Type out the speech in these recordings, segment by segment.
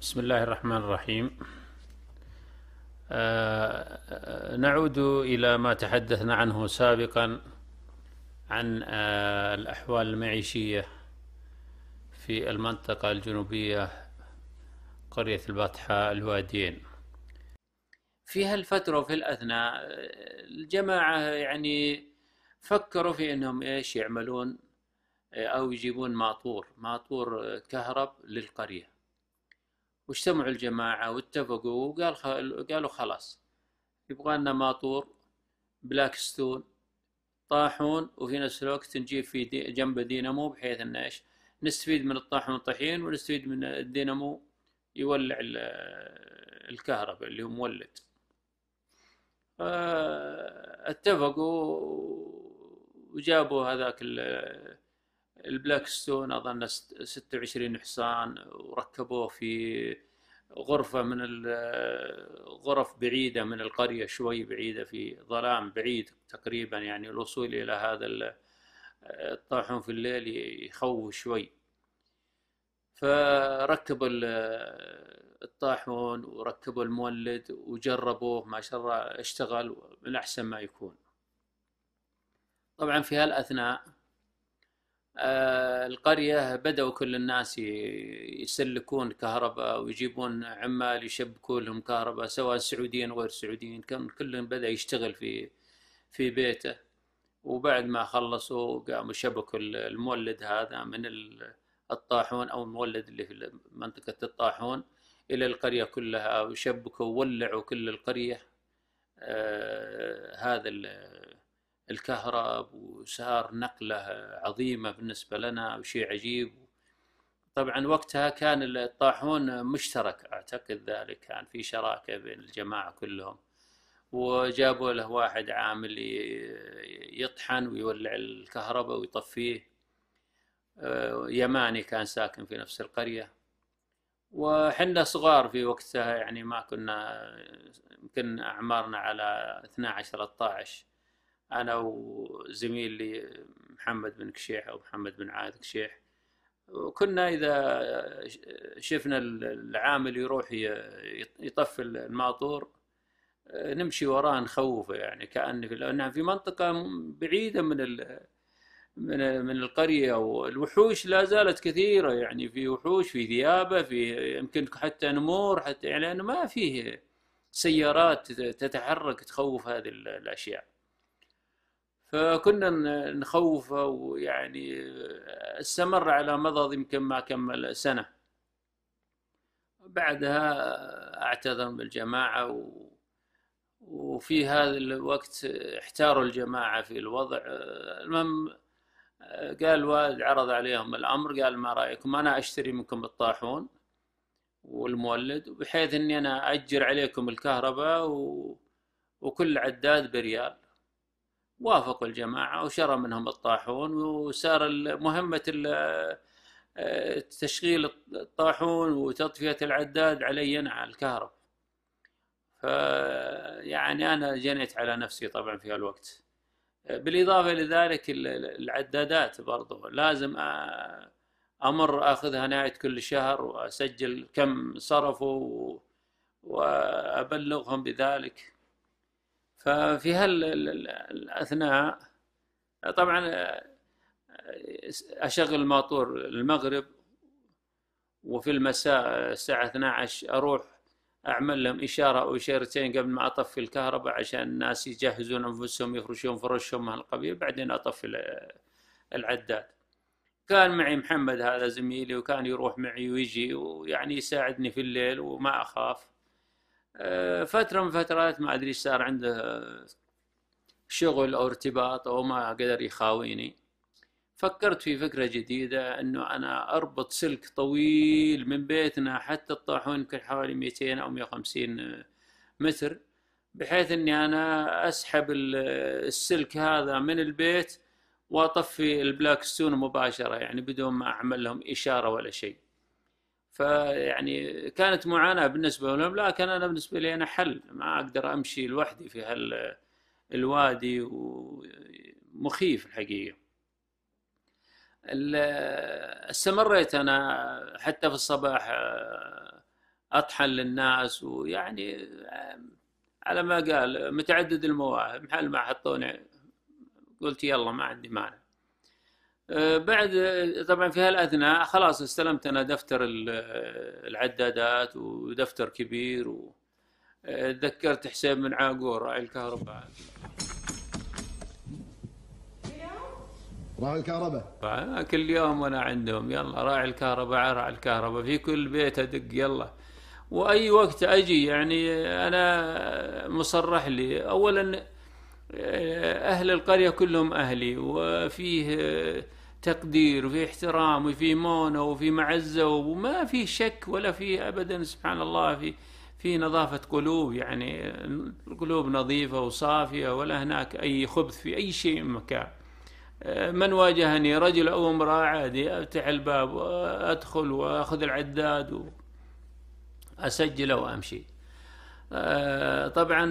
بسم الله الرحمن الرحيم. آه، نعود إلى ما تحدثنا عنه سابقا عن آه، الأحوال المعيشية في المنطقة الجنوبية قرية البطحاء الواديين. في هالفترة وفي الأثناء آه، الجماعة يعني فكروا في أنهم إيش يعملون أو يجيبون ماطور ماطور كهرب للقرية. واجتمعوا الجماعة واتفقوا وقال قالوا خلاص يبغى لنا ماطور Blackstone طاحون وفي نفس الوقت نجيب في دي جنب دينامو بحيث إن إيش؟ نستفيد من الطاحون الطحين ونستفيد من الدينامو يولع الكهرباء اللي هو مولد. اتفقوا وجابوا هذاك البلاك ستون أظن 26 حصان وركبوه في غرفة من الغرف بعيدة من القرية شوي بعيدة في ظلام بعيد تقريبا يعني الوصول إلى هذا الطاحون في الليل يخوف شوي. فركبوا الطاحون وركبوا المولد وجربوه ما شاء الله اشتغل من أحسن ما يكون. طبعا في هالأثناء آه، القرية بدأوا كل الناس يسلكون كهرباء ويجيبون عمال يشبكوا لهم كهرباء سواء سعوديين وغير سعوديين كان كل بدأ يشتغل في في بيته. وبعد ما خلصوا قاموا شبكوا المولد هذا من الطاحون أو المولد اللي في منطقة الطاحون إلى القرية كلها وشبكوا وولعوا كل القرية. آه هذا الكهرب وصار نقلة عظيمة بالنسبة لنا وشيء عجيب. طبعا وقتها كان الطاحون مشترك أعتقد ذلك كان في شراكة بين الجماعة كلهم. وجابوا له واحد عامل يطحن ويولع الكهرباء ويطفيه. يماني كان ساكن في نفس القرية. وحنا صغار في وقتها يعني ما كنا يمكن أعمارنا على 12 13 أنا وزميلي محمد بن كشيح أو محمد بن عاد كشيح وكنا إذا شفنا العامل يروح يطفي الماطور نمشي وراه نخوفه يعني كأن في لأنها في منطقة بعيدة من من من القرية والوحوش لا زالت كثيرة يعني في وحوش في ذيابة في يمكن حتى نمور حتى يعني ما فيه سيارات تتحرك تخوف هذه الأشياء. فكنا نخوفه ويعني استمر على مضض يمكن ما كمل سنة. بعدها اعتذر بالجماعة و وفي هذا الوقت احتاروا الجماعة في الوضع. المهم قال والد عرض عليهم الأمر قال ما رأيكم؟ أنا أشتري منكم الطاحون والمولد بحيث أني أنا أجر عليكم الكهرباء و... وكل عداد بريال. وافقوا الجماعة وشرى منهم الطاحون وصار مهمة تشغيل الطاحون وتطفية العداد علي على الكهرب. فيعني أنا جنيت على نفسي طبعا في هالوقت. بالإضافة لذلك العدادات برضو لازم أمر أخذها نهاية كل شهر وأسجل كم صرفوا وأبلغهم بذلك. ففي هالاثناء طبعا أشغل الماطور المغرب وفي المساء الساعة 12 أروح أعمل لهم إشارة أو إشارتين قبل ما أطفي الكهرباء عشان الناس يجهزون أنفسهم يفرشون فرشهم هالقبيل بعدين أطفي العداد. كان معي محمد هذا زميلي وكان يروح معي ويجي ويعني يساعدني في الليل وما أخاف. آه، فترة من فترات ما أدري إيش صار عنده شغل أو ارتباط أو ما قدر يخاويني. فكرت في فكرة جديدة أنه أنا أربط سلك طويل من بيتنا حتى الطاحون يمكن حوالي 200 أو 150 متر بحيث أني أنا أسحب السلك هذا من البيت وأطفي البلاك ستون مباشرة يعني بدون ما أعمل لهم إشارة ولا شيء. فيعني كانت معاناة بالنسبة لهم لكن أنا بالنسبة لي أنا حل ما أقدر أمشي لوحدي في هالوادي ومخيف الحقيقة. استمريت أنا حتى في الصباح أطحن للناس ويعني على ما قال متعدد المواهب محل ما حطوني قلت يلا ما عندي مانع. بعد طبعا في هالأثناء خلاص استلمت أنا دفتر العدادات ودفتر كبير وتذكرت حسين بن عاقور راعي الكهرباء. راعي الكهرباء؟ كل يوم وأنا عندهم. يلا راعي الكهرباء راعي الكهرباء. في كل بيت أدق يلا. وأي وقت أجي يعني أنا مصرح لي. اولا أهل القرية كلهم أهلي وفيه تقدير وفي احترام وفي مونة وفي معزة وما في شك ولا في أبدا سبحان الله في في نظافة قلوب. يعني القلوب نظيفة وصافية ولا هناك أي خبث في أي شيء من مكان. من واجهني؟ رجل أو امرأة عادي أفتح الباب وأدخل وأخذ العداد وأسجله وأمشي طبعا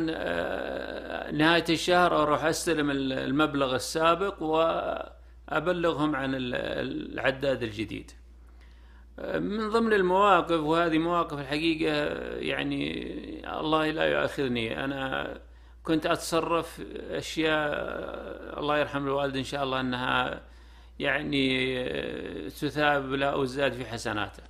نهاية الشهر أروح أستلم المبلغ السابق و أبلغهم عن العداد الجديد. من ضمن المواقف وهذه مواقف الحقيقة يعني الله لا يؤاخذني أنا كنت أتصرف أشياء الله يرحم الوالد إن شاء الله أنها يعني تثاب لا أزداد في حسناته.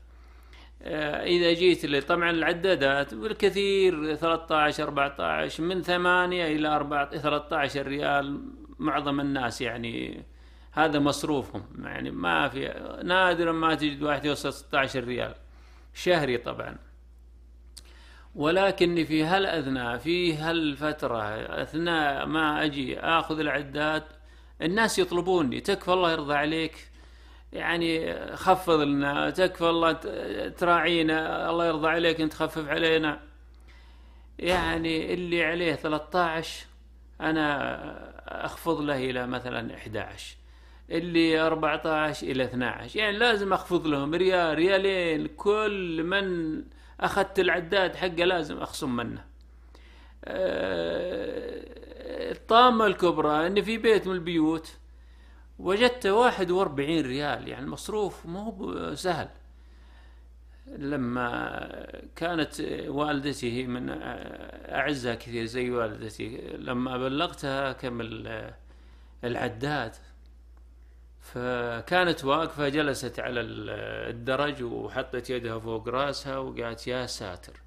إذا جيت طبعا العدادات بالكثير 13 14 من 8 إلى 4 13 ريال معظم الناس يعني هذا مصروفهم. يعني ما في نادرا ما تجد واحد يوصل 16 ريال. شهري طبعا. ولكني في هالأثناء في هالفترة أثناء ما أجي آخذ العداد الناس يطلبوني تكفى الله يرضى عليك. يعني خفض لنا تكفى الله تراعينا الله يرضى عليك أنت خفف علينا. يعني اللي عليه 13 أنا أخفض له إلى مثلا 11 اللي 14 إلى 12 يعني لازم أخفض لهم ريال ريالين كل من أخذت العداد حقه لازم أخصم منه. آه، الطامة الكبرى أن في بيت من البيوت وجدت 41 ريال. يعني مصروف مو سهل. لما كانت والدتي من أعزها كثير زي والدتي لما بلغتها كم العداد فكانت واقفة جلست على الدرج وحطت يدها فوق رأسها وقالت يا ساتر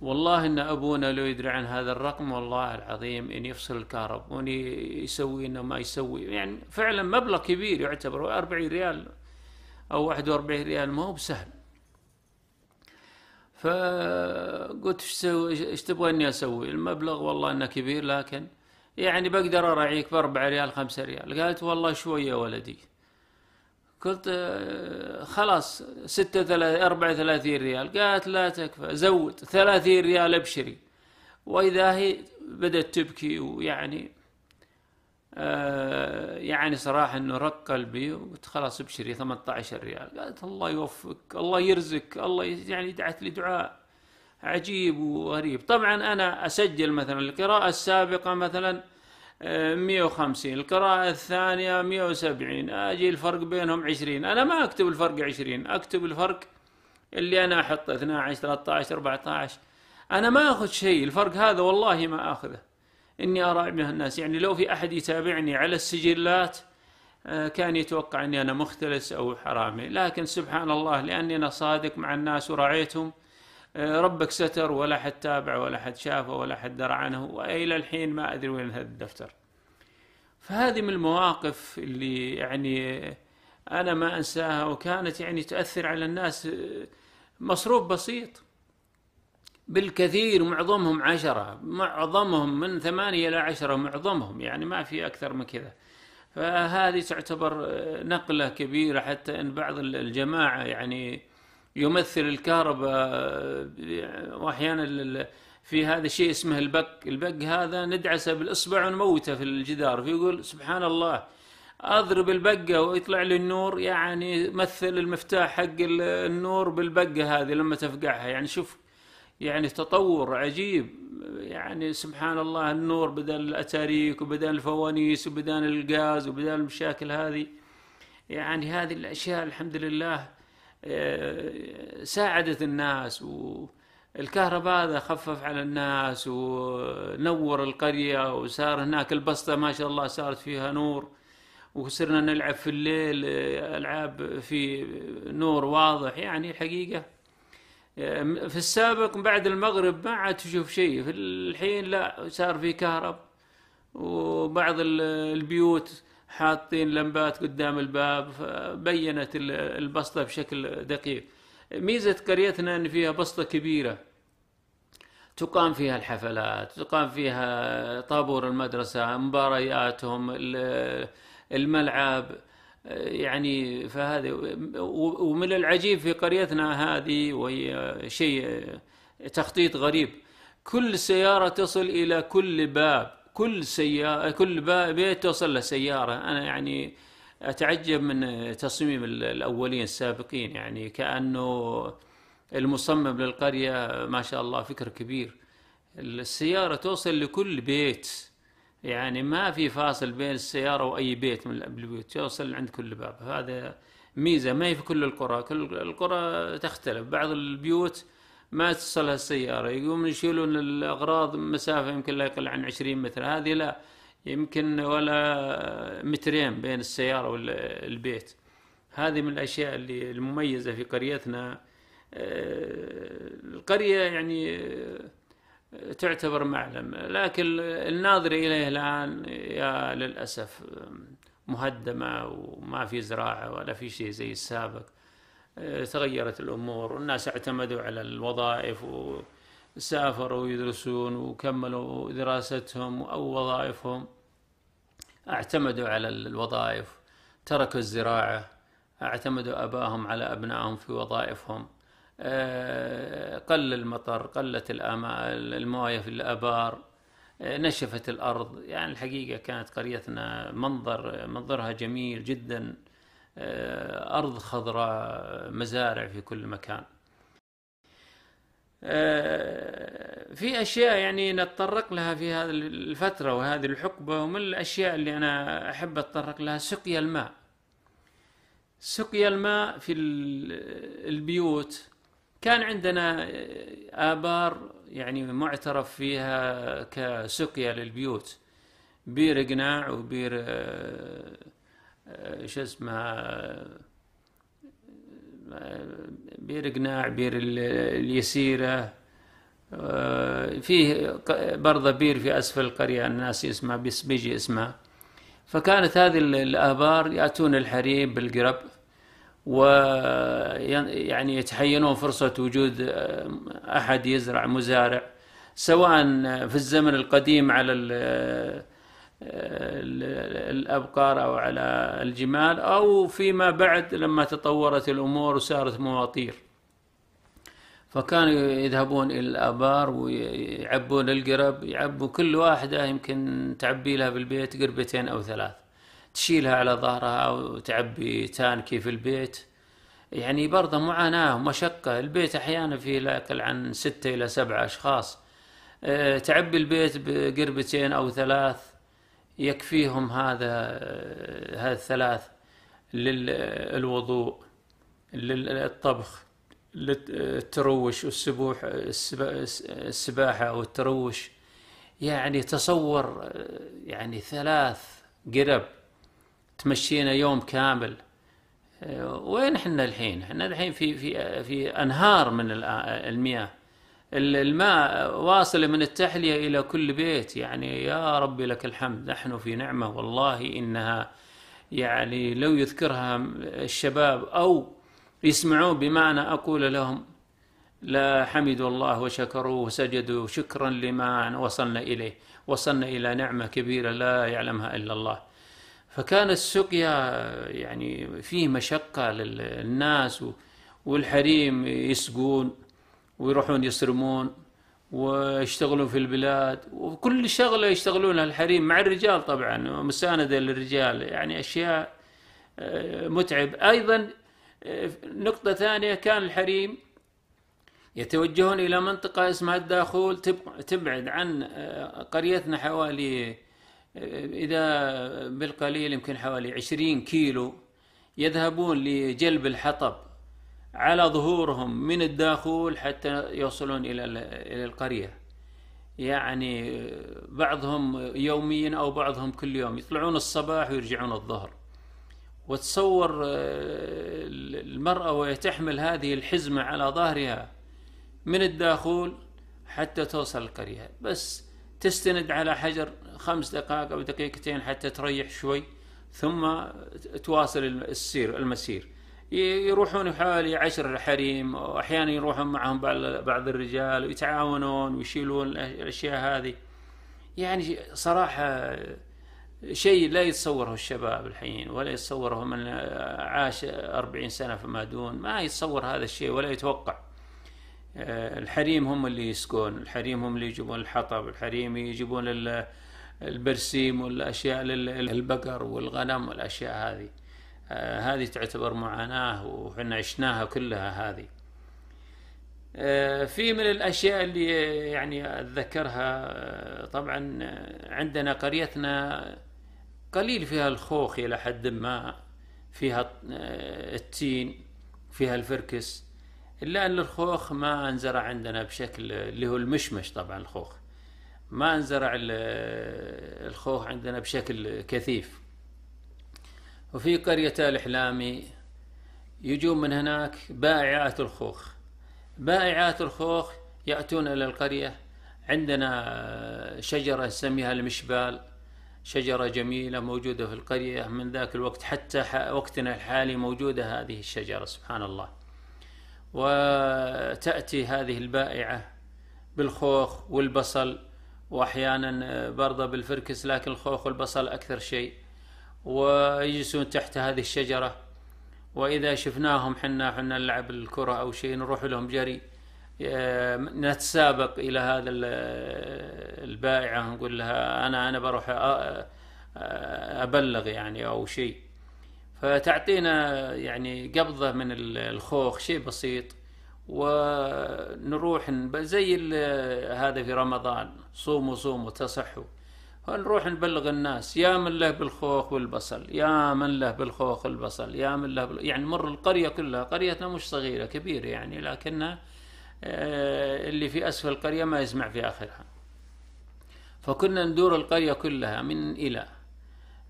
والله إن أبونا لو يدري عن هذا الرقم والله العظيم إن يفصل الكهرب وإن يسوي إنه ما يسوي. يعني فعلا مبلغ كبير يعتبر 40 ريال أو 41 ريال ما هو بسهل فقلت إيش تبغى إني أسوي؟ المبلغ والله إنه كبير لكن يعني بقدر أراعيك بأربع ريال خمسة ريال. قالت والله شوية ولدي. قلت آه، خلاص ستة ثلاثة أربعة ثلاثين ريال. قالت لا تكفى زود ثلاثين ريال أبشري. وإذا هي بدأت تبكي ويعني آه يعني صراحة إنه رق قلبي وقلت خلاص أبشري 18 ريال. قالت الله يوفقك الله يرزقك الله يعني دعت لي دعاء. عجيب وغريب. طبعا أنا أسجل مثلا القراءة السابقة مثلا 150 آه، القراءة الثانية 170 أجي الفرق بينهم 20 أنا ما أكتب الفرق 20 أكتب الفرق اللي أنا أحطه 12 13 14 أنا ما أخذ شيء الفرق هذا والله ما أخذه. إني أراعي به الناس. يعني لو في أحد يتابعني على السجلات آه، كان يتوقع أني أنا مختلس أو حرامي. لكن سبحان الله لأني أنا صادق مع الناس وراعيتهم ربك ستر ولا حد تابع ولا حد شافه ولا حد درى عنه وإلى الحين ما أدري وين هذا الدفتر. فهذه من المواقف اللي يعني أنا ما أنساها وكانت يعني تاثر على الناس مصروف بسيط. بالكثير معظمهم عشرة معظمهم من ثمانية إلى عشرة معظمهم يعني ما في أكثر من كذا. فهذه تعتبر نقلة كبيرة حتى أن بعض الجماعة يعني يمثل الكهرباء وأحيانا في هذا الشيء اسمه البق. البق هذا ندعسه بالإصبع ونموته في الجدار فيقول سبحان الله أضرب البقة ويطلع لي النور يعني مثل المفتاح حق النور بالبقة هذه لما تفقعها. يعني شوف يعني تطور عجيب. يعني سبحان الله النور بدل الأتاريك وبدل الفوانيس وبدل الغاز وبدل المشاكل هذه يعني هذه الأشياء الحمد لله ساعدت الناس الكهرباء هذا خفف على الناس ونور القرية وصار هناك البسطة ما شاء الله صارت فيها نور وصرنا نلعب في الليل ألعاب في نور واضح يعني الحقيقة في السابق بعد المغرب ما عاد تشوف شيء في الحين لا صار في كهرب وبعض البيوت حاطين لمبات قدام الباب فبينت البسطة بشكل دقيق. ميزة قريتنا أن فيها بسطة كبيرة. تقام فيها الحفلات تقام فيها طابور المدرسة مبارياتهم الملعب. يعني فهذه ومن العجيب في قريتنا هذه وهي شيء تخطيط غريب. كل سيارة تصل إلى كل باب. كل سيارة كل بيت توصل له سيارة. أنا يعني أتعجب من تصميم الأولين السابقين. يعني كأنه المصمم للقرية ما شاء الله فكر كبير. السيارة توصل لكل بيت. يعني ما في فاصل بين السيارة وأي بيت من البيوت توصل عند كل باب. هذا ميزة. ما هي في كل القرى. كل القرى تختلف. بعض البيوت ما تصلها السيارة يقومون يشيلون الأغراض مسافة يمكن لا يقل عن عشرين متر. هذه لا يمكن ولا مترين بين السيارة والبيت. هذه من الأشياء اللي المميزة في قريتنا. آه، القرية يعني تعتبر معلم. لكن الناظر إليه الآن يا للأسف مهدمة وما في زراعة ولا في شيء زي السابق. تغيرت الأمور والناس اعتمدوا على الوظائف وسافروا يدرسون وكملوا دراستهم أو وظائفهم اعتمدوا على الوظائف تركوا الزراعة اعتمدوا أباهم على أبنائهم في وظائفهم. آه، قل المطر قلت الموية في الآبار آه، نشفت الأرض. يعني الحقيقة كانت قريتنا منظر منظرها جميل جدا. أرض خضراء مزارع في كل مكان. في أشياء يعني نتطرق لها في هذه الفترة وهذه الحقبة ومن الأشياء اللي أنا أحب أتطرق لها سقيا الماء. سقيا الماء في البيوت. كان عندنا آبار يعني معترف فيها كسقيا للبيوت. بير قناع وبير آه، آه، شو اسمه بير قناع بير اليسيرة. فيه برضه بير في أسفل القرية الناس اسمها بس بيجي اسمها فكانت هذه الآبار يأتون الحريم بالقرب ويعني يتحينون فرصة وجود آه، أحد يزرع مزارع سواء في الزمن القديم على الأبقار أو على الجمال أو فيما بعد لما تطورت الأمور وصارت مواطير. فكانوا يذهبون إلى الآبار ويعبون القرب يعبوا كل واحدة يمكن تعبي لها بالبيت قربتين أو ثلاث. تشيلها على ظهرها وتعبي تانكي في البيت. يعني برضه معاناة ومشقة البيت أحيانا فيه لا يقل عن ستة إلى سبعة أشخاص. آه، تعبي البيت بقربتين أو ثلاث. يكفيهم هذا هذا الثلاث للوضوء للطبخ للتروش والسبوح السباحة والتروش. يعني تصور يعني ثلاث قرب تمشينا يوم كامل. وين إحنا الحين؟ إحنا الحين في في في أنهار من المياه. الماء واصل من التحلية إلى كل بيت. يعني يا ربي لك الحمد نحن في نعمة والله إنها يعني لو يذكرها الشباب أو يسمعون بما أنا أقول لهم لا حمدوا الله وشكروا وسجدوا شكرا لما وصلنا إليه وصلنا إلى نعمة كبيرة لا يعلمها إلا الله. فكان السقيا يعني فيه مشقة للناس والحريم يسقون. ويروحون يصرمون ويشتغلون في البلاد وكل شغلة يشتغلونها. الحريم مع الرجال طبعا مساندة للرجال يعني أشياء آه، متعب. أيضا آه، نقطة ثانية كان الحريم يتوجهون إلى منطقة اسمها الداخول. تبعد عن آه، قريتنا حوالي إذا بالقليل يمكن حوالي عشرين كيلو يذهبون لجلب الحطب. على ظهورهم من الداخول حتى يوصلون إلى إلى القرية. يعني بعضهم يوميا أو بعضهم كل يوم يطلعون الصباح ويرجعون الظهر. وتصور المرأة وهي تحمل هذه الحزمة على ظهرها من الداخل حتى توصل القرية. بس تستند على حجر خمس دقائق أو دقيقتين حتى تريح شوي ثم تواصل السير المسير. يروحون حوالي عشر حريم واحيانا يروحون معهم بعض الرجال ويتعاونون ويشيلون الأشياء هذه. يعني صراحة شيء لا يتصوره الشباب الحين ولا يتصوره من عاش أربعين سنة فما دون ما يتصور هذا الشيء ولا يتوقع. الحريم هم اللي يسكون الحريم هم اللي يجيبون الحطب الحريم يجيبون البرسيم والأشياء للبقر والغنم والأشياء هذه. آه، هذه تعتبر معاناة وحنا عشناها كلها هذه. آه، في من الأشياء اللي يعني أتذكرها آه، طبعا عندنا قريتنا قليل فيها الخوخ إلى حد ما فيها التين فيها الفركس إلا أن الخوخ ما أنزرع عندنا بشكل اللي هو المشمش طبعا الخوخ. ما أنزرع الخوخ عندنا بشكل كثيف. وفي قرية الإحلامي يجون من هناك بائعات الخوخ. بائعات الخوخ يأتون إلى القرية. عندنا شجرة نسميها المشبال. شجرة جميلة موجودة في القرية. من ذاك الوقت حتى وقتنا الحالي موجودة هذه الشجرة سبحان الله. وتأتي هذه البائعة بالخوخ والبصل. وأحيانا برضه بالفركس لكن الخوخ والبصل أكثر شيء. ويجلسون تحت هذه الشجرة. وإذا شفناهم حنا حنا نلعب الكرة أو شيء نروح لهم جري. نتسابق إلى هذا البائعة نقول لها أنا أنا بروح أبلغ يعني أو شيء. فتعطينا يعني قبضة من الخوخ شيء بسيط. ونروح زي هذا في رمضان صوموا صوموا تصحوا. نروح نبلغ الناس؟ يا من له بالخوخ والبصل يا من له بالخوخ والبصل يا من له بال... يعني مر القرية كلها قريتنا مش صغيرة كبيرة يعني لكنها آه، اللي في أسفل القرية ما يسمع في آخرها. فكنا ندور القرية كلها من إلى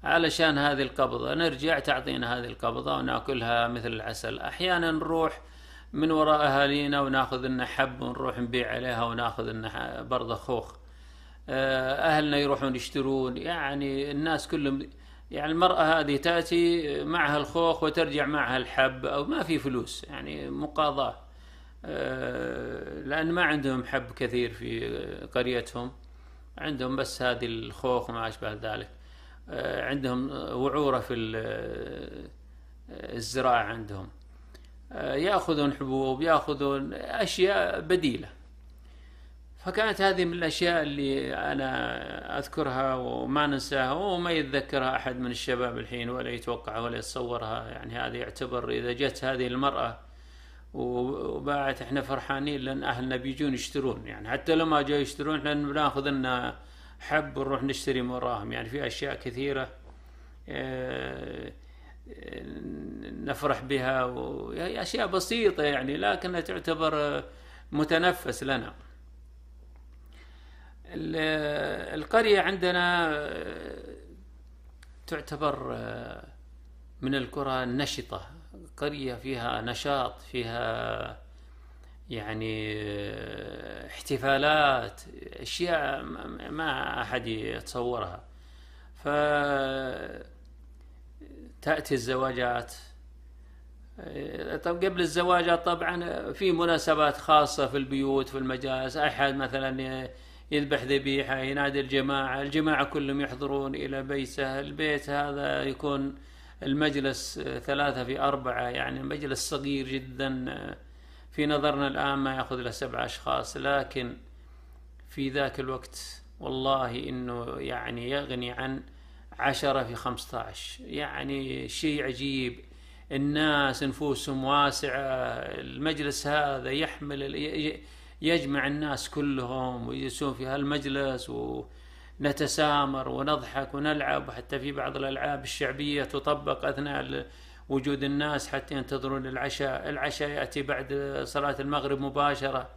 علشان هذه القبضة نرجع تعطينا هذه القبضة ونأكلها مثل العسل. أحيانا نروح من وراء أهالينا وناخذ لنا حب ونروح نبيع عليها وناخذ لنا برضه خوخ. آه، أهلنا يروحون يشترون. يعني الناس كلهم يعني المرأة هذه تأتي معها الخوخ وترجع معها الحب أو ما في فلوس يعني مقاضاة. آه، لأن ما عندهم حب كثير في قريتهم. عندهم بس هذه الخوخ وما أشبه ذلك. آه، عندهم وعورة في الزراعة عندهم. يأخذون حبوب يأخذون أشياء بديلة. فكانت هذه من الأشياء اللي أنا أذكرها وما ننساها وما يتذكرها أحد من الشباب الحين ولا يتوقعها ولا يتصورها. يعني هذا يعتبر إذا جت هذه المرأة وباعت إحنا فرحانين لأن أهلنا بيجون يشترون. يعني حتى لو ما جاوا يشترون إحنا بناخذ لنا حب ونروح نشتري من وراهم. يعني في أشياء كثيرة آه، نفرح بها وأشياء بسيطة يعني لكنها تعتبر متنفس لنا. القرية عندنا تعتبر من القرى النشطة. قرية فيها نشاط فيها يعني احتفالات أشياء ما أحد يتصورها. ف تأتي الزواجات. طب قبل الزواجات طبعا في مناسبات خاصة في البيوت في المجالس. أحد مثلا يذبح ذبيحة ينادي الجماعة الجماعة كلهم يحضرون إلى بيته البيت هذا يكون المجلس ثلاثة في أربعة يعني مجلس صغير جدا. في نظرنا الآن ما يأخذ له سبع أشخاص لكن في ذاك الوقت والله إنه يعني يغني عن عشرة في خمسة عشر يعني شيء عجيب. الناس نفوسهم واسعة. المجلس هذا يحمل يجمع الناس كلهم ويجلسون في هالمجلس ونتسامر ونضحك ونلعب. وحتى في بعض الألعاب الشعبية تطبق أثناء وجود الناس حتى ينتظرون العشاء. العشاء يأتي بعد صلاة المغرب مباشرة.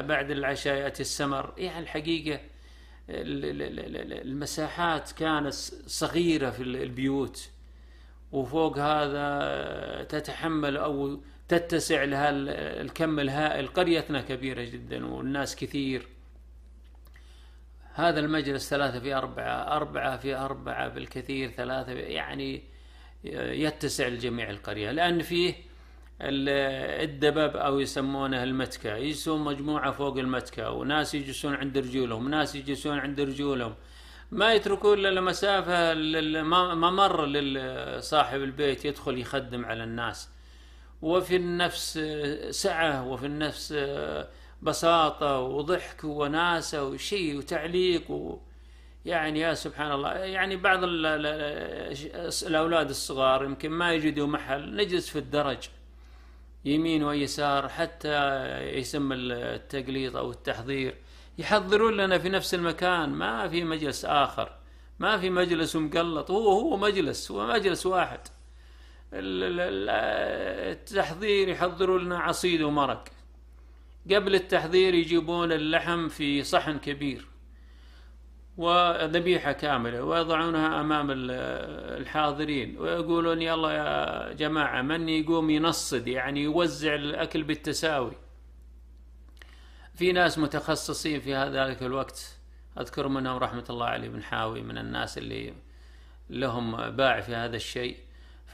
بعد العشاء يأتي السمر. يعني الحقيقة المساحات كانت صغيرة في البيوت. وفوق هذا تتحمل أو تتسع لها الكم الهائل. قريتنا كبيرة جدا والناس كثير. هذا المجلس ثلاثة في أربعة أربعة في أربعة بالكثير ثلاثة يعني يتسع لجميع القرية. لأن فيه الدبب أو يسمونه المتكة يجلسون مجموعة فوق المتكة وناس يجلسون عند رجولهم ناس يجلسون عند رجولهم. ما يتركون إلا مسافه ممر لصاحب البيت يدخل يخدم على الناس. وفي النفس سعة وفي النفس بساطة وضحك وناسة وشيء وتعليق و يعني يا سبحان الله. يعني بعض الأولاد الصغار يمكن ما يجدوا محل نجلس في الدرج يمين ويسار حتى يسمى التقليط أو التحضير. يحضرون لنا في نفس المكان ما في مجلس آخر ما في مجلس مقلط هو هو مجلس هو مجلس واحد. التحضير يحضروا لنا عصيد ومرق. قبل التحضير يجيبون اللحم في صحن كبير وذبيحة كاملة ويضعونها أمام الحاضرين ويقولون يلا يا جماعة من يقوم ينصد يعني يوزع الأكل بالتساوي. في ناس متخصصين في ذلك الوقت أذكر منهم رحمة الله علي بن حاوي من الناس اللي لهم باع في هذا الشيء.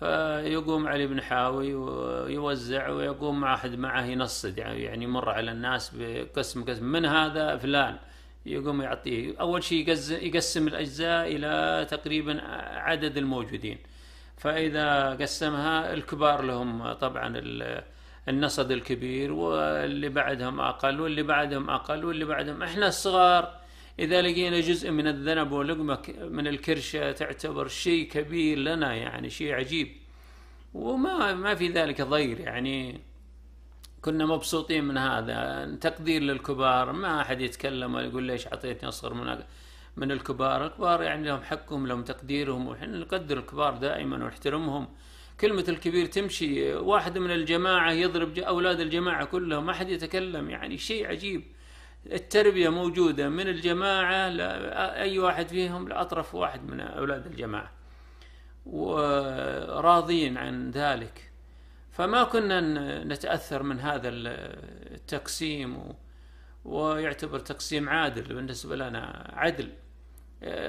فيقوم علي بن حاوي ويوزع ويقوم مع أحد معه ينصد يعني يمر على الناس بقسم قسم من هذا فلان؟ يقوم يعطيه. أول شيء يقسم الأجزاء إلى تقريبا عدد الموجودين. فإذا قسمها الكبار لهم طبعا النصد الكبير واللي بعدهم أقل واللي بعدهم أقل واللي بعدهم إحنا الصغار إذا لقينا جزء من الذنب ولقمة من الكرشة تعتبر شيء كبير لنا يعني شيء عجيب. وما ما في ذلك ضير يعني كنا مبسوطين من هذا. تقدير للكبار ما أحد يتكلم ويقول ليش أعطيتني أصغر من من الكبار الكبار يعني لهم حقهم لهم تقديرهم وإحنا نقدر الكبار دائما ونحترمهم. كلمة الكبير تمشي واحد من الجماعة يضرب أولاد الجماعة كلهم ما حد يتكلم يعني شيء عجيب. التربية موجودة من الجماعة أي واحد فيهم لأطرف واحد من أولاد الجماعة وراضين عن ذلك. فما كنا نتأثر من هذا التقسيم ويعتبر تقسيم عادل بالنسبة لنا عدل.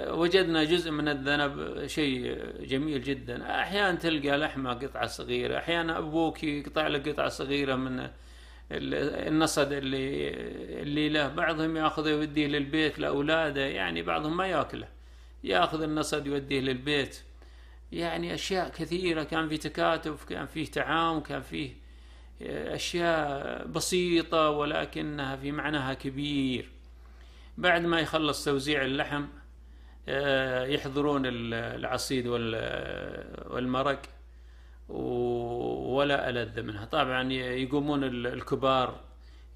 وجدنا جزء من الذنب شيء جميل جدا. أحيانا تلقى لحمة قطعة صغيرة أحيانا أبوك يقطع لك قطعة صغيرة من النصد اللي اللي له. بعضهم ياخذه يوديه للبيت لأولاده. يعني بعضهم ما ياكله. ياخذ النصد يوديه للبيت. يعني أشياء كثيرة. كان في تكاتف كان فيه تعاون كان فيه أشياء بسيطة ولكنها في معناها كبير. بعد ما يخلص توزيع اللحم آه، يحضرون العصيد والمرق. ولا ألذ منها. طبعا يقومون الكبار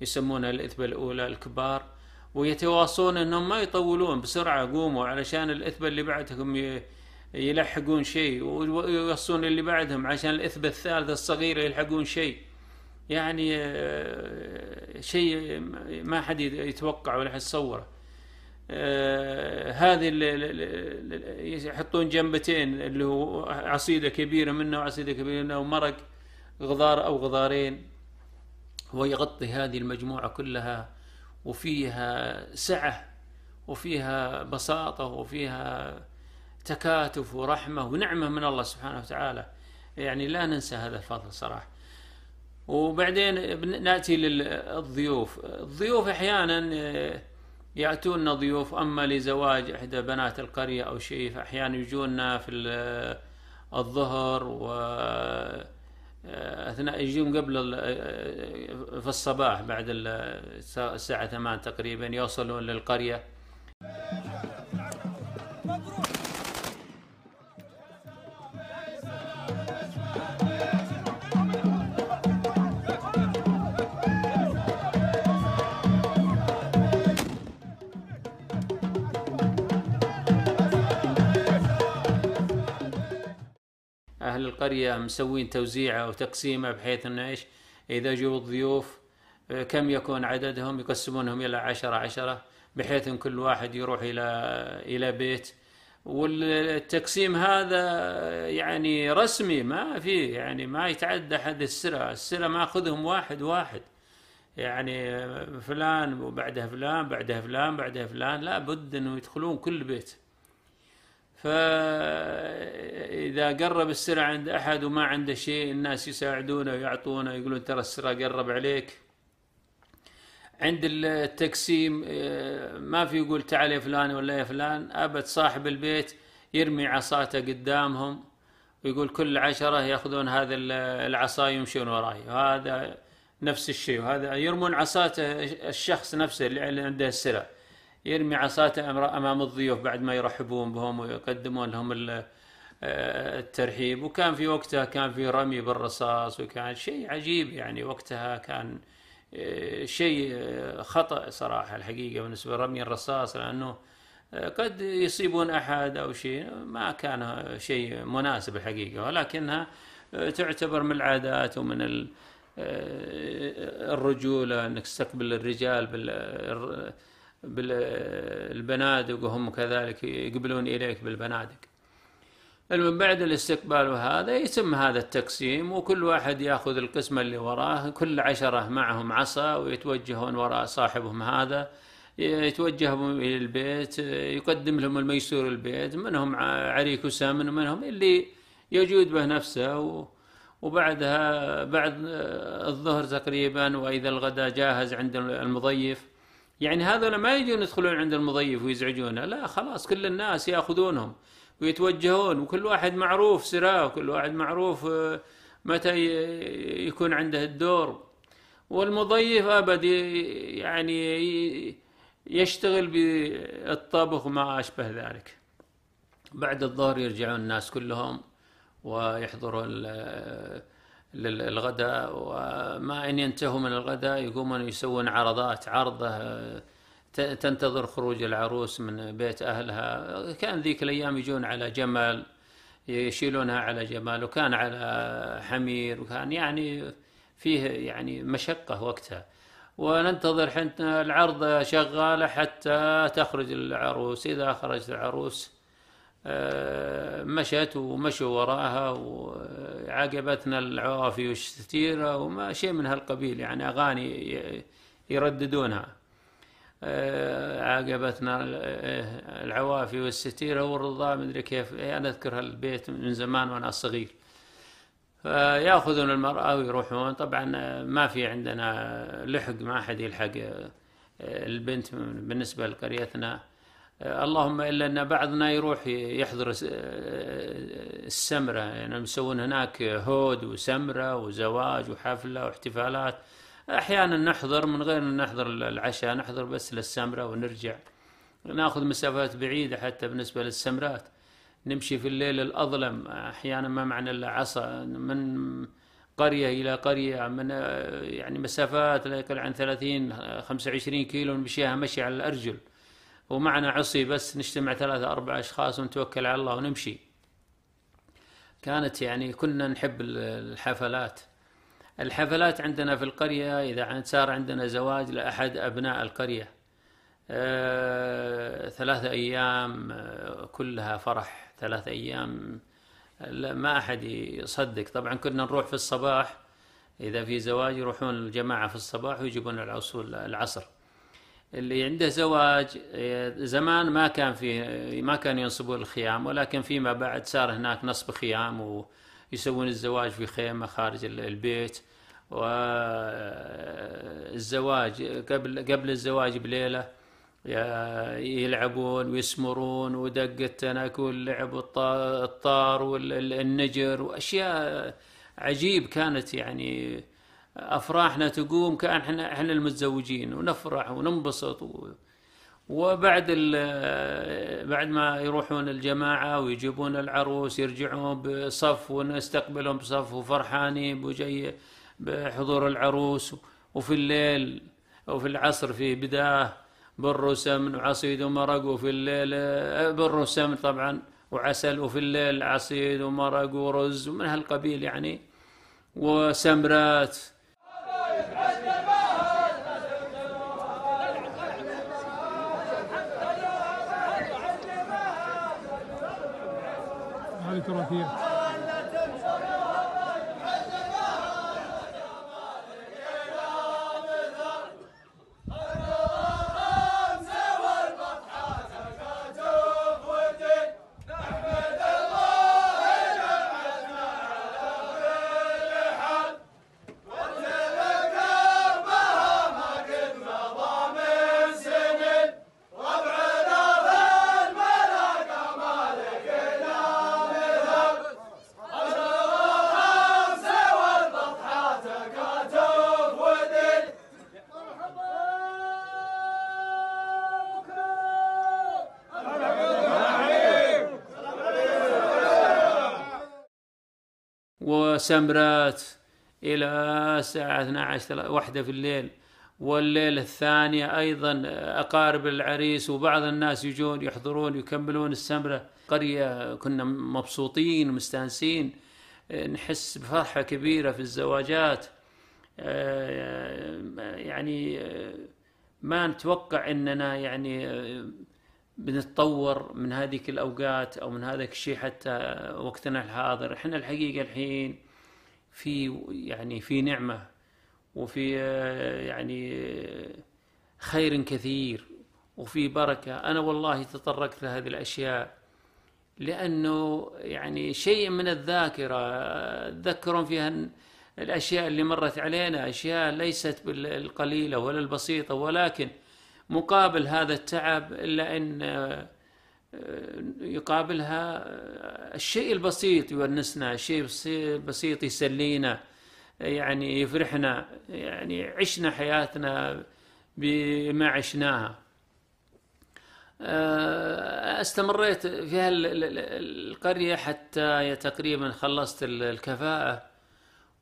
يسمونها الإثبة الأولى الكبار ويتواصون أنهم ما يطولون بسرعة قوموا علشان الإثبة اللي بعدهم يلحقون شيء ويوصون اللي بعدهم عشان الإثبة الثالثة الصغيرة يلحقون شيء. يعني آه، شيء ما حد يتوقع ولا يتصوره آه، هذه اللي يحطون جنبتين اللي هو عصيدة كبيرة منه وعصيدة كبيرة منه ومرق غضار أو غضارين. ويغطي هذه المجموعة كلها وفيها سعة وفيها بساطة وفيها تكاتف ورحمة ونعمة من الله سبحانه وتعالى. يعني لا ننسى هذا الفضل صراحة. وبعدين نأتي للضيوف. الضيوف أحيانا يأتون ضيوف أما لزواج إحدى بنات القرية أو شيء فأحيانا يجونا في الظهر و أثناء يجون قبل في الصباح بعد الساعة 8 تقريبا يوصلون للقرية. أهل القرية مسوين توزيعه أو تقسيمه بحيث أنه إيش؟ إذا جو الضيوف كم يكون عددهم؟ يقسمونهم إلى عشرة عشرة بحيث أن كل واحد يروح إلى إلى بيت. والتقسيم هذا يعني رسمي ما في يعني ما يتعدى حد السرة السرة ماخذهم واحد واحد. يعني فلان وبعدها فلان بعدها فلان بعدها فلان. لا بد أنه يدخلون كل بيت. فإذا قرب السرة عند أحد وما عنده شيء الناس يساعدونه ويعطونه يقولون ترى السرة قرب عليك. عند التقسيم آه، ما في يقول تعال يا فلان ولا يا فلان. أبد صاحب البيت يرمي عصاته قدامهم ويقول كل عشرة يأخذون هذا العصا يمشون وراي. وهذا نفس الشيء. وهذا يرمون عصاته الشخص نفسه اللي عنده السرة يرمي عصاته أمام الضيوف بعد ما يرحبون بهم ويقدمون لهم آه، الترحيب. وكان في وقتها كان في رمي بالرصاص وكان شيء عجيب يعني. وقتها كان آه، شيء آه، خطأ صراحة الحقيقة بالنسبة لرمي الرصاص لأنه قد يصيبون أحد أو شيء. ما كان شيء مناسب الحقيقة ولكنها تعتبر من العادات ومن الرجولة أنك تستقبل الرجال بال بالبنادق وهم كذلك يقبلون إليك بالبنادق. من بعد الاستقبال وهذا يتم هذا التقسيم وكل واحد يأخذ القسم اللي وراه كل عشرة معهم عصا ويتوجهون وراء صاحبهم هذا يتوجهون إلى البيت يقدم لهم الميسور البيت منهم عريك وسمن ومنهم اللي يجود به نفسه. وبعدها بعد الظهر تقريبا وإذا الغداء جاهز عند المضيف يعني هذول ما يجون يدخلون عند المضيف ويزعجونه. لا خلاص كل الناس يأخذونهم ويتوجهون وكل واحد معروف سراه وكل واحد معروف آه، متى يكون عنده الدور. والمضيف أبد يعني يشتغل بالطبخ وما أشبه ذلك. بعد الظهر يرجعون الناس كلهم ويحضروا للغداء وما إن ينتهوا من الغداء يقومون يسوون عرضات عرضة تنتظر خروج العروس من بيت أهلها. كان ذيك الأيام يجون على جمل يشيلونها على جمال وكان على حمير وكان يعني فيه يعني مشقة وقتها. وننتظر حتى العرض شغالة حتى تخرج العروس. إذا خرجت العروس آه، مشت ومشوا وراها وعاقبتنا العوافي والستيرة وما شيء من هالقبيل يعني أغاني يرددونها. آه، عاقبتنا العوافي والستيرة والرضا مدري كيف. أنا أذكر هالبيت من زمان وأنا صغير. فيأخذون المرأة ويروحون. طبعا ما في عندنا لحق ما أحد يلحق آه، البنت بالنسبة لقريتنا. اللهم إلا أن بعضنا يروح يحضر السمرة. يعني يسوون هناك هود وسمرة وزواج وحفلة واحتفالات. أحيانا نحضر من غير أن نحضر العشاء نحضر بس للسمرة ونرجع. ناخذ مسافات بعيدة حتى بالنسبة للسمرات. نمشي في الليل الأظلم. أحيانا ما معنا إلا عصا. من قرية إلى قرية من يعني مسافات لا يقل عن 30 25 كيلو نمشيها مشي على الأرجل. ومعنا عصي بس نجتمع ثلاثة أربعة أشخاص ونتوكل على الله ونمشي. كانت يعني كنا نحب الحفلات. الحفلات عندنا في القرية إذا صار عندنا زواج لأحد أبناء القرية. آه ثلاثة أيام آه كلها فرح ثلاثة أيام. ما أحد يصدق. طبعا كنا نروح في الصباح إذا في زواج يروحون الجماعة في الصباح ويجيبون العصر العصر. اللي عنده زواج زمان ما كان في ما كانوا ينصبون الخيام ولكن فيما بعد صار هناك نصب خيام ويسوون الزواج في خيمة خارج البيت. والزواج قبل قبل الزواج بليلة يلعبون ويسمرون ودق التناكل لعب الطار والنجر وأشياء عجيب كانت يعني أفراحنا تقوم كأن إحنا إحنا المتزوجين ونفرح وننبسط و... وبعد بعد ما يروحون الجماعة ويجيبون العروس يرجعون بصف ونستقبلهم بصف وفرحانين بجي بحضور العروس وفي الليل وفي العصر في بداه وسمن وعصيد ومرق وفي الليل وسمن طبعا وعسل وفي الليل عصيد ومرق ورز ومن هالقبيل يعني وسمرات هذه تراثير وسمرات إلى الساعة 12 واحدة في الليل. والليلة الثانية أيضا أقارب العريس وبعض الناس يجون يحضرون يكملون السمرة. قرية كنا مبسوطين مستانسين نحس بفرحة كبيرة في الزواجات. يعني ما نتوقع إننا يعني بنتطور من هذيك الأوقات أو من هذاك الشيء حتى وقتنا الحاضر. إحنا الحقيقة الحين في يعني في نعمة وفي يعني خير كثير وفي بركة. أنا والله تطرقت لهذه الأشياء لأنه يعني شيء من الذاكرة. تذكرون فيها الأشياء اللي مرت علينا أشياء ليست بالقليلة ولا البسيطة ولكن مقابل هذا التعب إلا أن يقابلها الشيء البسيط يونسنا الشيء البسيط يسلينا يعني يفرحنا يعني عشنا حياتنا بما عشناها. استمريت في القرية حتى تقريبا خلصت الكفاءة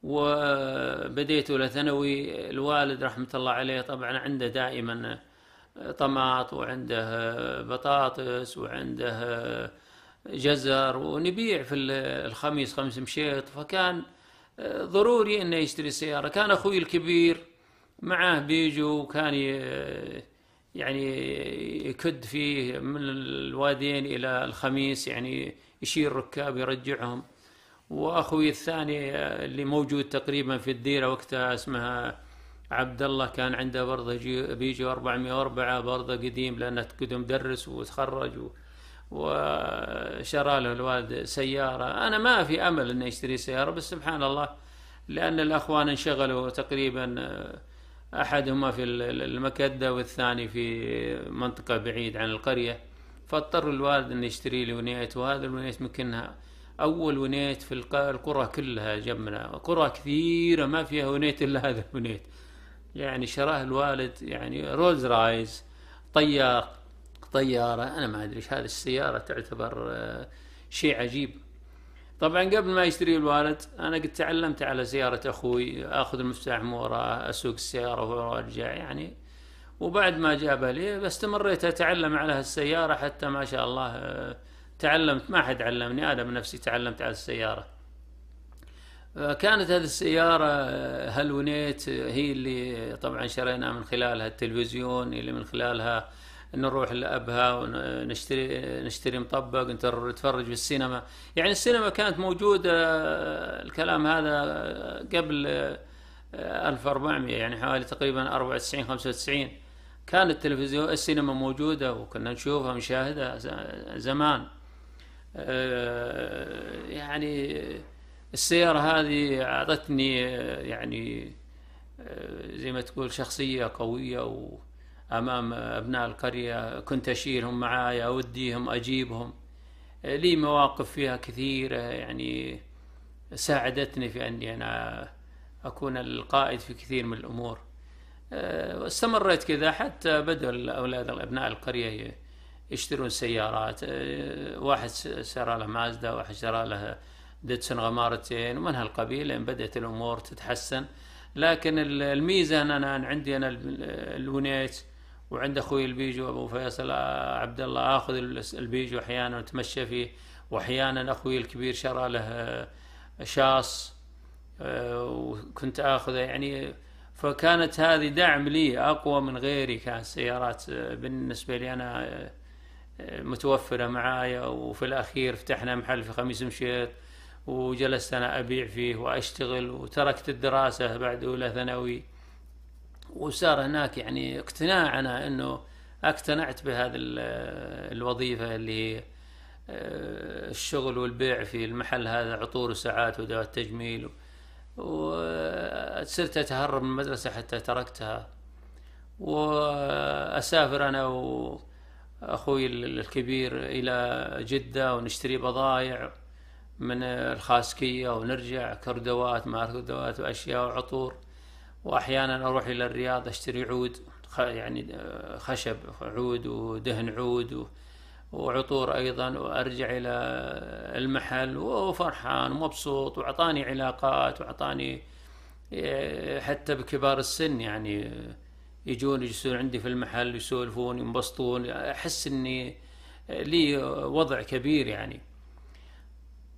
وبديت أولى ثانوي. الوالد رحمة الله عليه طبعا عنده دائما طماط وعنده بطاطس وعنده جزر ونبيع في الخميس خمس مشيط. فكان ضروري إنه يشتري سيارة. كان أخوي الكبير معاه بيجو وكان يعني يكد فيه من الوادين إلى الخميس يعني يشيل ركاب يرجعهم. وأخوي الثاني اللي موجود تقريبا في الديرة وقتها اسمها عبد الله كان عنده برضه بيجو 404 برضه قديم لأنه كده مدرس وتخرج و... وشرى له الوالد سيارة. أنا ما في أمل أنه يشتري سيارة بس سبحان الله لأن الأخوان انشغلوا تقريبا أحدهما في المكدة والثاني في منطقة بعيد عن القرية. فاضطر الوالد أنه يشتري لي ونيت وهذا الونيت ممكنها أول ونيت في القرى كلها جنبنا. قرى كثيرة ما فيها ونيت إلا هذا الونيت. يعني شراه الوالد يعني رولز رويس طيار. طيارة أنا ما أدري إيش هذه السيارة تعتبر شيء عجيب. طبعا قبل ما يشتري الوالد أنا قد تعلمت على سيارة أخوي أخذ المفتاح من أسوق السيارة وأرجع يعني. وبعد ما جابها لي استمريت أتعلم على هالسيارة حتى ما شاء الله تعلمت. ما حد علمني أنا بنفسي تعلمت على السيارة. كانت هذه السيارة هالونيت هي اللي طبعا شرينا من خلالها التلفزيون اللي من خلالها نروح لأبها ونشتري نشتري مطبق نتفرج في السينما يعني السينما كانت موجودة الكلام هذا قبل 1400 يعني حوالي تقريبا 94 95 كانت التلفزيون السينما موجودة وكنا نشوفها نشاهدها زمان. يعني السيارة هذه أعطتني يعني زي ما تقول شخصية قوية وأمام أبناء القرية كنت أشيلهم معايا أوديهم أجيبهم. لي مواقف فيها كثيرة يعني ساعدتني في أني أنا أكون القائد في كثير من الأمور. استمريت كذا حتى بدأوا الأولاد أبناء القرية يشترون سيارات. واحد شرى له مازدا واحد شرى له ديتسون غمارتين ومن هالقبيل لين بدأت الأمور تتحسن. لكن الميزة أن أنا عندي أنا الونيت. وعند أخوي البيجو أبو فيصل عبد الله آخذ البيجو أحيانا وأتمشى فيه وأحيانا أخوي الكبير شرى له شاص وكنت آخذه. يعني فكانت هذه دعم لي أقوى من غيري كان سيارات بالنسبة لي أنا متوفرة معايا وفي الأخير فتحنا محل في خميس مشيط وجلست أنا أبيع فيه وأشتغل وتركت الدراسة بعد أولى ثانوي. وصار هناك يعني اقتناع أنا أنه اقتنعت بهذه الوظيفة اللي هي آه، الشغل والبيع في المحل هذا عطور وساعات ودوات تجميل وصرت أتهرب من المدرسة حتى تركتها. وأسافر أنا وأخوي الكبير إلى جدة ونشتري بضائع من الخاسكية ونرجع كردوات ما كردوات وأشياء وعطور. وأحيانا أروح إلى الرياض أشتري عود يعني خشب عود ودهن عود وعطور أيضا وأرجع إلى المحل وفرحان ومبسوط وأعطاني علاقات وأعطاني إيه، حتى بكبار السن يعني يجون يجلسون عندي في المحل يسولفون ينبسطون. أحس إني لي وضع كبير يعني.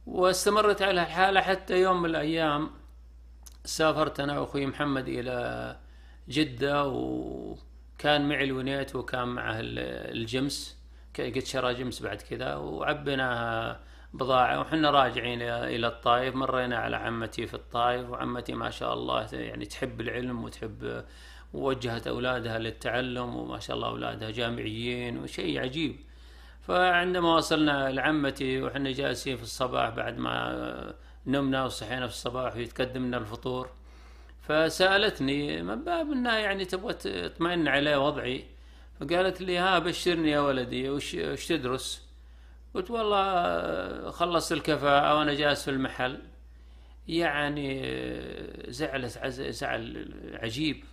واستمرت على الحالة حتى يوم من الأيام سافرت أنا وأخوي محمد إلى جدة وكان معي الونيت وكان معه الجمس. قد شرى جمس بعد كذا وعبيناها بضاعة وحنا راجعين إلى الطائف. مرينا على عمتي في الطائف وعمتي ما شاء الله يعني تحب العلم وتحب ووجهت أولادها للتعلم وما شاء الله أولادها جامعيين وشيء عجيب. فعندما وصلنا لعمتي وحنا جالسين في الصباح بعد ما نمنا وصحينا في الصباح ويتقدم لنا الفطور. فسألتني من باب إنها يعني تبغى تطمئن على وضعي. فقالت لي ها بشرني يا ولدي وش, تدرس؟ قلت والله خلصت الكفاءة وأنا جالس في المحل. يعني زعلت زعل عجيب.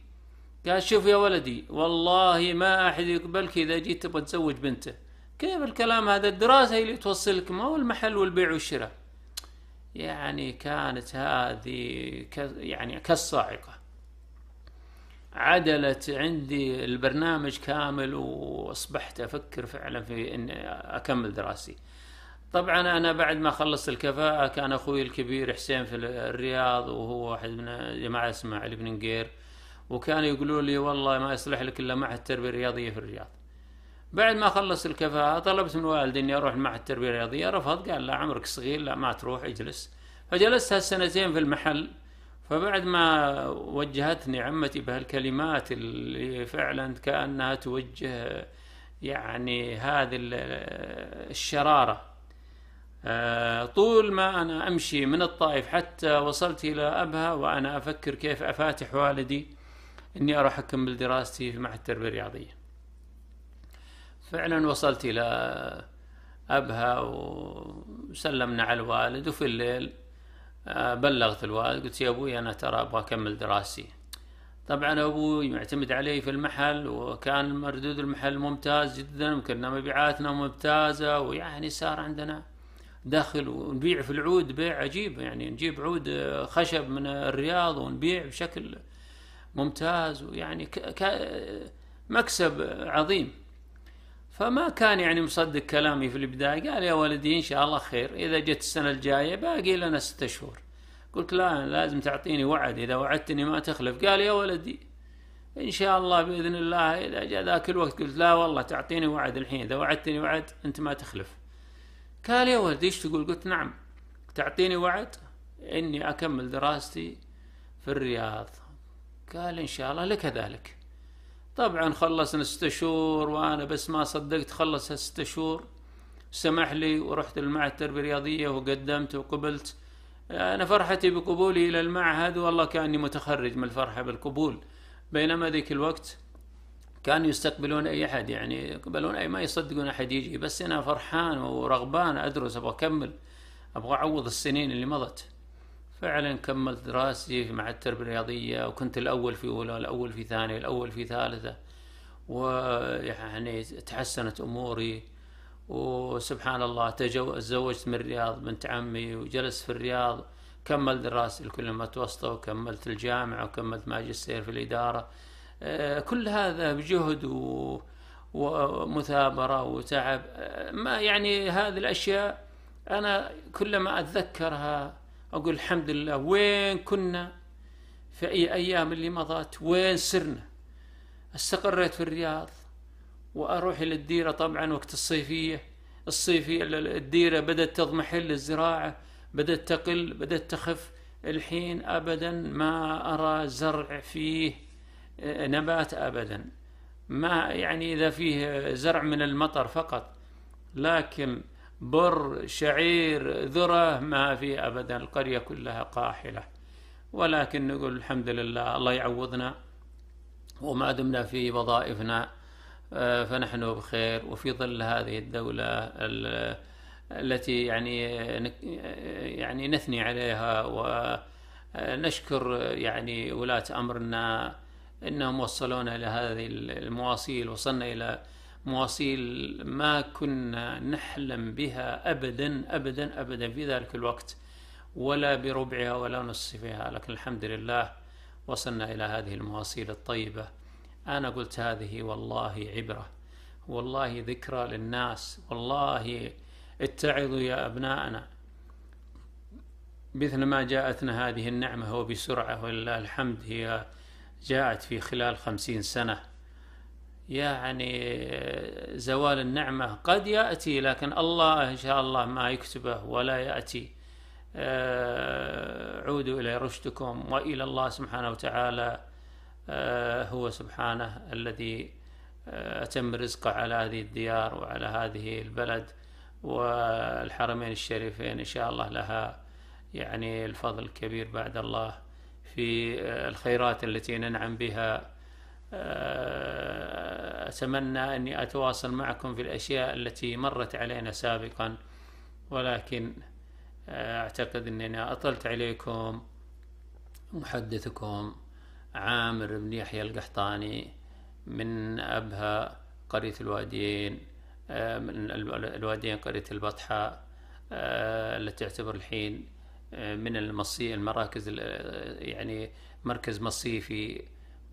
قال شوف يا ولدي والله ما أحد يقبلك إذا جيت تبغى تزوج بنته. كيف الكلام هذا؟ الدراسة هي اللي توصلك ما هو المحل والبيع والشراء. يعني كانت هذه يعني كالصاعقة. عدلت عندي البرنامج كامل وأصبحت أفكر فعلا في اني أكمل دراستي. طبعا أنا بعد ما خلصت الكفاءة كان أخوي الكبير حسين في الرياض وهو واحد من جماعة اسمه علي بن نقير وكانوا يقولوا لي والله ما يصلح لك إلا معهد التربية الرياضية في الرياض. بعد ما خلص الكفاءة طلبت من والدي إني أروح معهد التربية الرياضية رفض قال لا عمرك صغير لا ما تروح اجلس. فجلست هالسنتين في المحل. فبعد ما وجهتني عمتي بهالكلمات اللي فعلا كأنها توجه يعني هذه الشرارة. آه، طول ما أنا أمشي من الطائف حتى وصلت إلى أبها وأنا أفكر كيف أفاتح والدي إني أروح أكمل دراستي في معهد التربية الرياضية. فعلا وصلت إلى أبها وسلمنا على الوالد وفي الليل آه، بلغت الوالد قلت يا أبوي أنا ترى أبغى أكمل دراستي. طبعا أبوي معتمد علي في المحل وكان مردود المحل ممتاز جدا وكنا مبيعاتنا ممتازة ويعني صار عندنا دخل ونبيع في العود بيع عجيب يعني نجيب عود خشب من الرياض ونبيع بشكل ممتاز ويعني مكسب عظيم. فما كان يعني مصدق كلامي في البداية قال يا ولدي إن شاء الله خير. إذا جت السنة الجاية باقي لنا ستة شهور. قلت لا لازم تعطيني وعد. إذا وعدتني ما تخلف. قال يا ولدي إن شاء الله بإذن الله إذا جاء ذاك الوقت قلت لا والله تعطيني وعد الحين. إذا وعدتني وعد أنت ما تخلف. قال يا ولدي إيش تقول؟ قلت نعم. تعطيني وعد إني أكمل دراستي في الرياض. قال إن شاء الله لك ذلك. طبعا خلصنا ستة شهور وأنا بس ما صدقت خلص ستة شهور. سمح لي ورحت المعهد التربية الرياضية وقدمت وقبلت. أنا فرحتي بقبولي إلى المعهد والله كأني متخرج من الفرحة بالقبول. بينما ذيك الوقت كانوا يستقبلون أي أحد يعني يقبلون أي ما يصدقون أحد يجي بس أنا فرحان ورغبان أدرس أبغى أكمل أبغى أعوض السنين اللي مضت. فعلا كملت دراستي مع التربية الرياضية وكنت الأول في أولى الأول في ثانية الأول في ثالثة. ويعني تحسنت أموري. وسبحان الله تزوجت من الرياض بنت عمي وجلست في الرياض. كملت دراستي الكلية المتوسطة وكملت الجامعة وكملت ماجستير في الإدارة. آه، كل هذا بجهد. ومثابرة وتعب. آه، ما يعني هذه الأشياء أنا كلما أتذكرها أقول الحمد لله. وين كنا؟ في أي أيام اللي مضت؟ وين سرنا استقريت في الرياض وأروح إلى الديرة طبعا وقت الصيفية. الصيفية الديرة بدأت تضمحل الزراعة بدأت تقل بدأت تخف. الحين أبدا ما أرى زرع فيه نبات أبدا. ما يعني إذا فيه زرع من المطر فقط لكن بر شعير ذرة ما في أبدا القرية كلها قاحلة. ولكن نقول الحمد لله الله يعوضنا وما دمنا في وظائفنا آه، فنحن بخير. وفي ظل هذه الدولة التي يعني يعني نثني عليها ونشكر يعني ولاة أمرنا إنهم وصلونا إلى هذه المواصيل وصلنا إلى مواصيل ما كنا نحلم بها ابدا ابدا ابدا في ذلك الوقت ولا بربعها ولا نصفها. لكن الحمد لله وصلنا إلى هذه المواصيل الطيبة. أنا قلت هذه والله عبرة والله ذكرى للناس والله اتعظوا يا أبناءنا. مثل ما جاءتنا هذه النعمة وبسرعة ولله الحمد هي جاءت في خلال خمسين سنة. يعني زوال النعمة قد يأتي لكن الله إن شاء الله ما يكتبه ولا يأتي. آه، عودوا إلى رشدكم وإلى الله سبحانه وتعالى. آه، هو سبحانه الذي آه، أتم رزقه على هذه الديار وعلى هذه البلد والحرمين الشريفين إن شاء الله لها يعني الفضل الكبير بعد الله في الخيرات التي ننعم بها. آه، أتمنى أني أتواصل معكم في الأشياء التي مرت علينا سابقا ولكن آه، أعتقد أنني أطلت عليكم محدثكم عامر بن يحيى القحطاني من أبها قرية الواديين آه، من الواديين قرية البطحاء التي تعتبر الحين من المصي المراكز يعني مركز مصيفي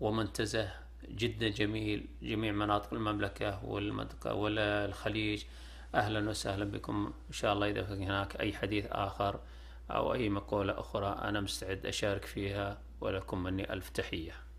ومنتزه جدا جميل. جميع مناطق المملكة والمنطقة والخليج أهلا وسهلا بكم. إن شاء الله إذا كان هناك أي حديث آخر أو أي مقولة أخرى أنا مستعد أشارك فيها. ولكم مني ألف تحية.